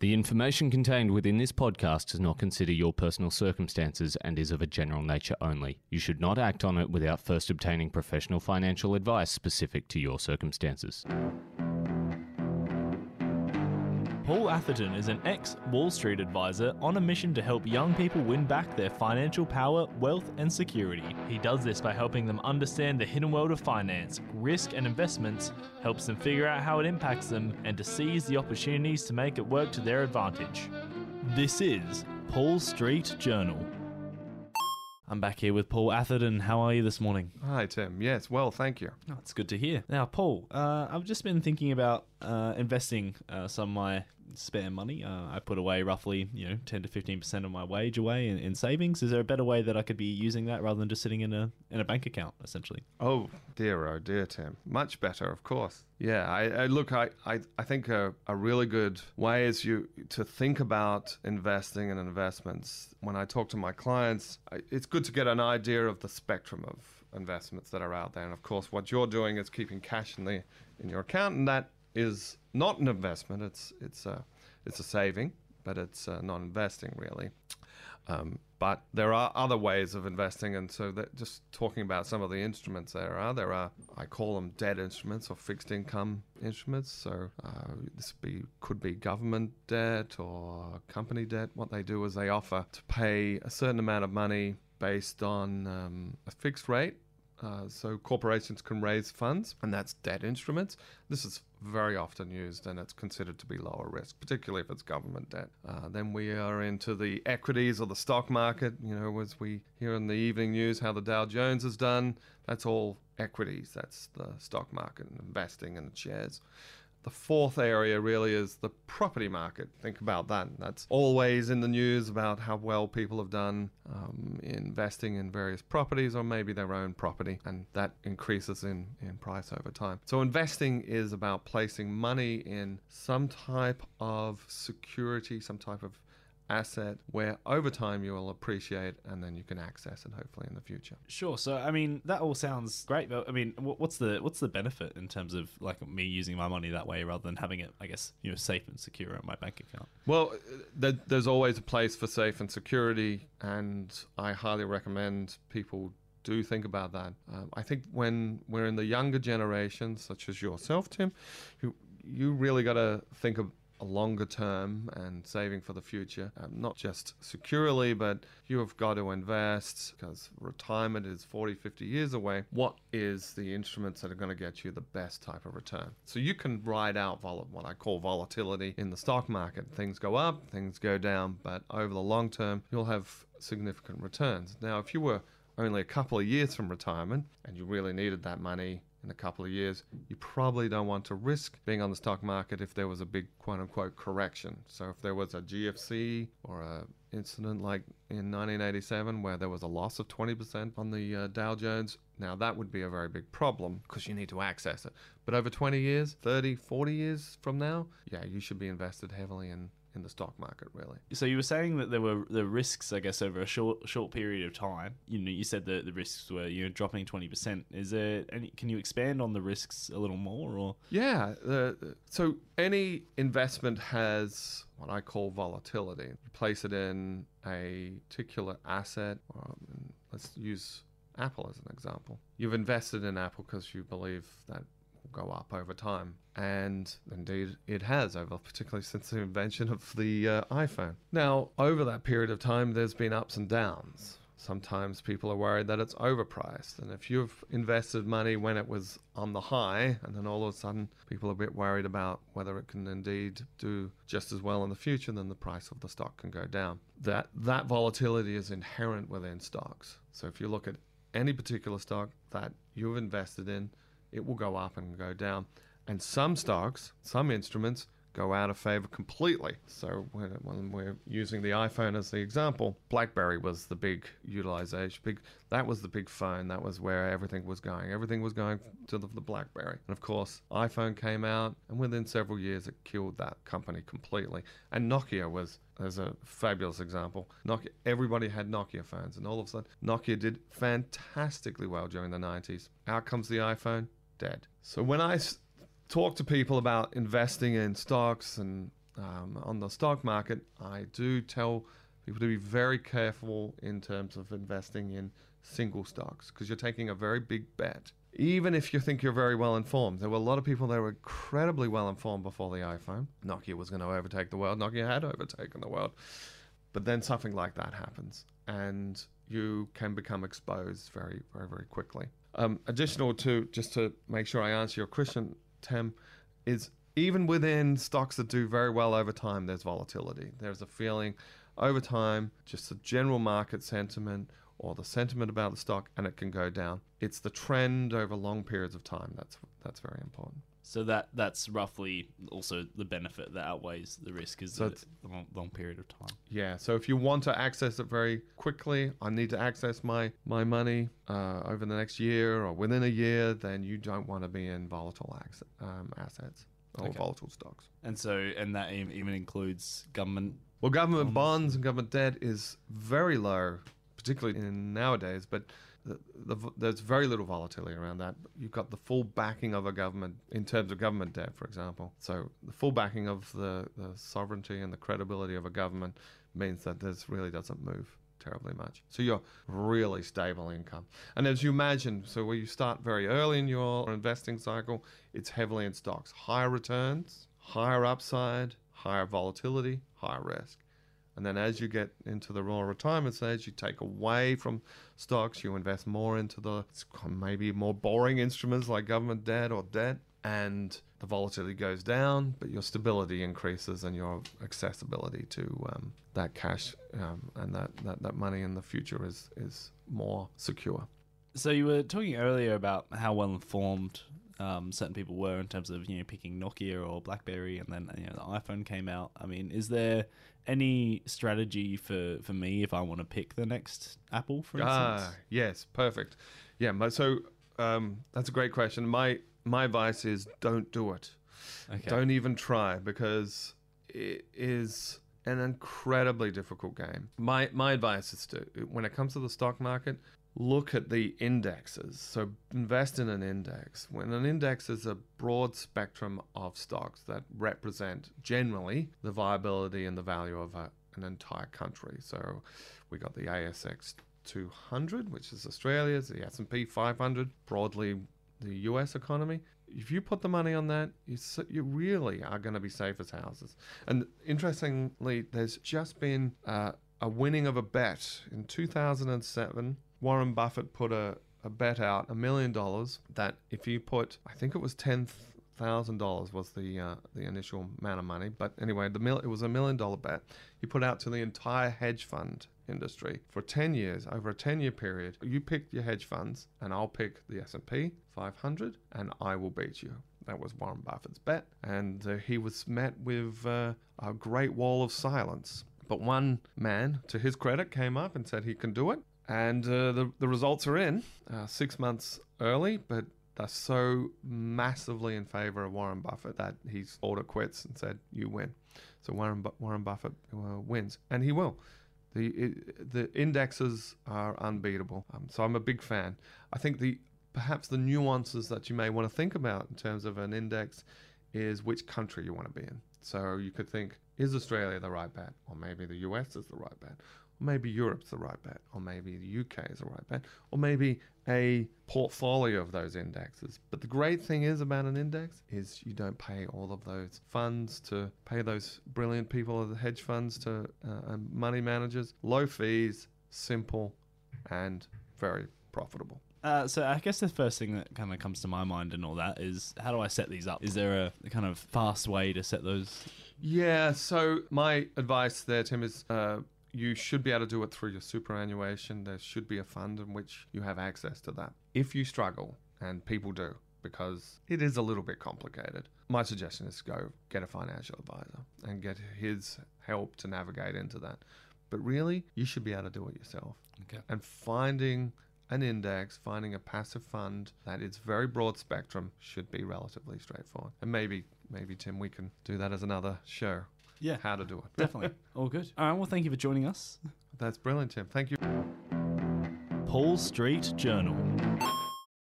The information contained within this podcast does not consider your personal circumstances and is of a general nature only. You should not act on it without first obtaining professional financial advice specific to your circumstances. Paul Atherton is an ex Wall Street advisor on a mission to help young people win back their financial power, wealth, and security. He does this by helping them understand the hidden world of finance, risk, and investments, helps them figure out how it impacts them, and to seize the opportunities to make it work to their advantage. This is Paul Street Journal. I'm back here with Paul Atherton. How are you this morning? Hi, Tim. Yes, well, thank you. Oh, it's good to hear. Now, Paul, uh, I've just been thinking about uh, investing uh, some of my spare money. Uh, I put away roughly, you know, ten to fifteen percent of my wage away in, in, savings. Is there a better way that I could be using that rather than just sitting in a in a bank account, essentially? Oh dear, oh dear, Tim. Much better, of course. Yeah, I, I look. I, I, I think a, a really good way is you to think about investing and investments. When I talk to my clients, I, it's good to get an idea of the spectrum of investments that are out there. And of course, what you're doing is keeping cash in the in your account, and that is not an investment. It's it's a it's a saving, but it's uh, not investing really. Um, but there are other ways of investing, and so that just talking about some of the instruments there are, there are I call them debt instruments or fixed income instruments. So uh, this be could be government debt or company debt. What they do is they offer to pay a certain amount of money based on um, a fixed rate uh, so corporations can raise funds, and that's debt instruments. This is very often used, and it's considered to be lower risk, particularly if it's government debt. Uh, then we are into the equities or the stock market. You know, as we hear in the evening news how the Dow Jones has done, that's all equities. That's the stock market and investing in shares. The fourth area really is the property market. Think about that. That's always in the news about how well people have done um, investing in various properties or maybe their own property, and that increases in, in price over time. So, investing is about placing money in some type of security, some type of asset where over time you will appreciate and then you can access it hopefully in the future. Sure. So I mean that all sounds great, but I mean what's the what's the benefit in terms of like me using my money that way rather than having it I guess you know safe and secure in my bank account? Well, there's always a place for safe and security, and I highly recommend people do think about that. Um, I think when we're in the younger generation, such as yourself, Tim, you you really got to think of longer term and saving for the future, um, not just securely, but you have got to invest because retirement is 40, 50 years away. What is the instruments that are going to get you the best type of return? So you can ride out vol- what I call volatility in the stock market. Things go up, things go down, but over the long term, you'll have significant returns. Now, if you were only a couple of years from retirement and you really needed that money in a couple of years, you probably don't want to risk being on the stock market if there was a big quote unquote correction. So if there was a GFC or a incident like in 1987 where there was a loss of 20% on the uh, Dow Jones, now that would be a very big problem because you need to access it. But over 20 years, 30, 40 years from now, yeah, you should be invested heavily in in the stock market really. So you were saying that there were the risks, I guess, over a short short period of time. You know, you said that the risks were you know dropping twenty percent. Is there any? Can you expand on the risks a little more? Or yeah, uh, so any investment has what I call volatility. You place it in a particular asset. Um, let's use Apple as an example. You've invested in Apple because you believe that go up over time. And indeed, it has over, particularly since the invention of the uh, iPhone. Now, over that period of time, there's been ups and downs. Sometimes people are worried that it's overpriced. And if you've invested money when it was on the high, and then all of a sudden people are a bit worried about whether it can indeed do just as well in the future, then the price of the stock can go down. That, that volatility is inherent within stocks. So if you look at any particular stock that you've invested in, it will go up and go down. And some stocks, some instruments, go out of favor completely. So when, we're using the iPhone as the example, BlackBerry was the big utilization. Big that was the big phone. That was where everything was going. Everything was going to the, the BlackBerry. And of course, iPhone came out, and within several years, it killed that company completely. And Nokia was there's a fabulous example. Nokia, everybody had Nokia phones, and all of a sudden, Nokia did fantastically well during the 90s. Out comes the iPhone, dead. So when I talk to people about investing in stocks and um, on the stock market, I do tell people to be very careful in terms of investing in single stocks because you're taking a very big bet. Even if you think you're very well informed, there were a lot of people that were incredibly well informed before the iPhone. Nokia was going to overtake the world. Nokia had overtaken the world. But then something like that happens, and you can become exposed very, very, very quickly. Um, additional to just to make sure I answer your question, Tim, is even within stocks that do very well over time, there's volatility. There's a feeling over time, just the general market sentiment or the sentiment about the stock, and it can go down. It's the trend over long periods of time that's that's very important. So that that's roughly also the benefit that outweighs the risk is So the, the long, long period of time. Yeah. So if you want to access it very quickly, I need to access my my money uh, over the next year or within a year. Then you don't want to be in volatile ax- um, assets or Okay. volatile stocks. And so, and that even includes government. Well, government bonds and government debt is very low, particularly in nowadays. But the, the, there's very little volatility around that. You've got the full backing of a government in terms of government debt, for example. So the full backing of the, the sovereignty and the credibility of a government means that this really doesn't move terribly much. So you're really stable income. And as you imagine, so where you start very early in your investing cycle, it's heavily in stocks. Higher returns, higher upside, higher volatility, higher risk. And then as you get into the raw retirement stage, you take away from stocks, you invest more into the maybe more boring instruments like government debt or debt, and the volatility goes down, but your stability increases and your accessibility to um, that cash um, and that, that, that money in the future is, is more secure. So you were talking earlier about how well informed um, certain people were in terms of you know picking Nokia or BlackBerry, and then you know the iPhone came out. I mean, is there any strategy for for me if I want to pick the next Apple, for instance? Ah, yes, perfect. Yeah, my, so um, that's a great question. My my advice is don't do it. okay. Don't even try because it is an incredibly difficult game. My my advice is to when it comes to the stock market, look at the indexes. So invest in an index. When an index is a broad spectrum of stocks that represent generally the viability and the value of a, an entire country. So we got the ASX 200, which is Australia's, the S&P 500, broadly the US economy. If you put the money on that, you, you really are going to be safe as houses. And interestingly, there's just been uh, a winning of a bet in 2007. Warren Buffett put a, a bet out, a million dollars, that if you put, I think it was ten thousand dollars was the uh, the initial amount of money, but anyway, the mil- it was a million dollar bet. He put out to the entire hedge fund industry for 10 years over a 10 year period. You pick your hedge funds and i'll pick the s&p 500 and i will beat you. That was warren buffett's bet. And uh, he was met with uh, a great wall of silence. But one man to his credit came up and said he can do it and uh, the, the results are in uh, six months early but they're so massively in favor of warren buffett that he's it quits and said you win so warren, Bu- warren buffett uh, wins and he will the it, the indexes are unbeatable. Um, so I'm a big fan. I think the perhaps the nuances that you may want to think about in terms of an index is which country you want to be in. So you could think, is Australia the right bet, or maybe the US is the right bet, maybe Europe's the right bet, or maybe the UK is the right bet, or maybe a portfolio of those indexes. But the great thing is about an index is you don't pay all of those funds to pay those brilliant people at the hedge funds to uh, money managers. Low fees, simple, and very profitable. Uh, so I guess the first thing that kind of comes to my mind and all that is how do I set these up? Is there a kind of fast way to set those? Yeah, so my advice there, Tim, is uh, you should be able to do it through your superannuation. There should be a fund in which you have access to that. If you struggle, and people do, because it is a little bit complicated, my suggestion is go get a financial advisor and get his help to navigate into that. But really, you should be able to do it yourself. Okay. And finding an index, finding a passive fund that is very broad spectrum should be relatively straightforward. And maybe, maybe Tim, we can do that as another show. Yeah, How to do it. definitely. All good. All right. Well, thank you for joining us. That's brilliant, Tim. Thank you. Paul Street Journal.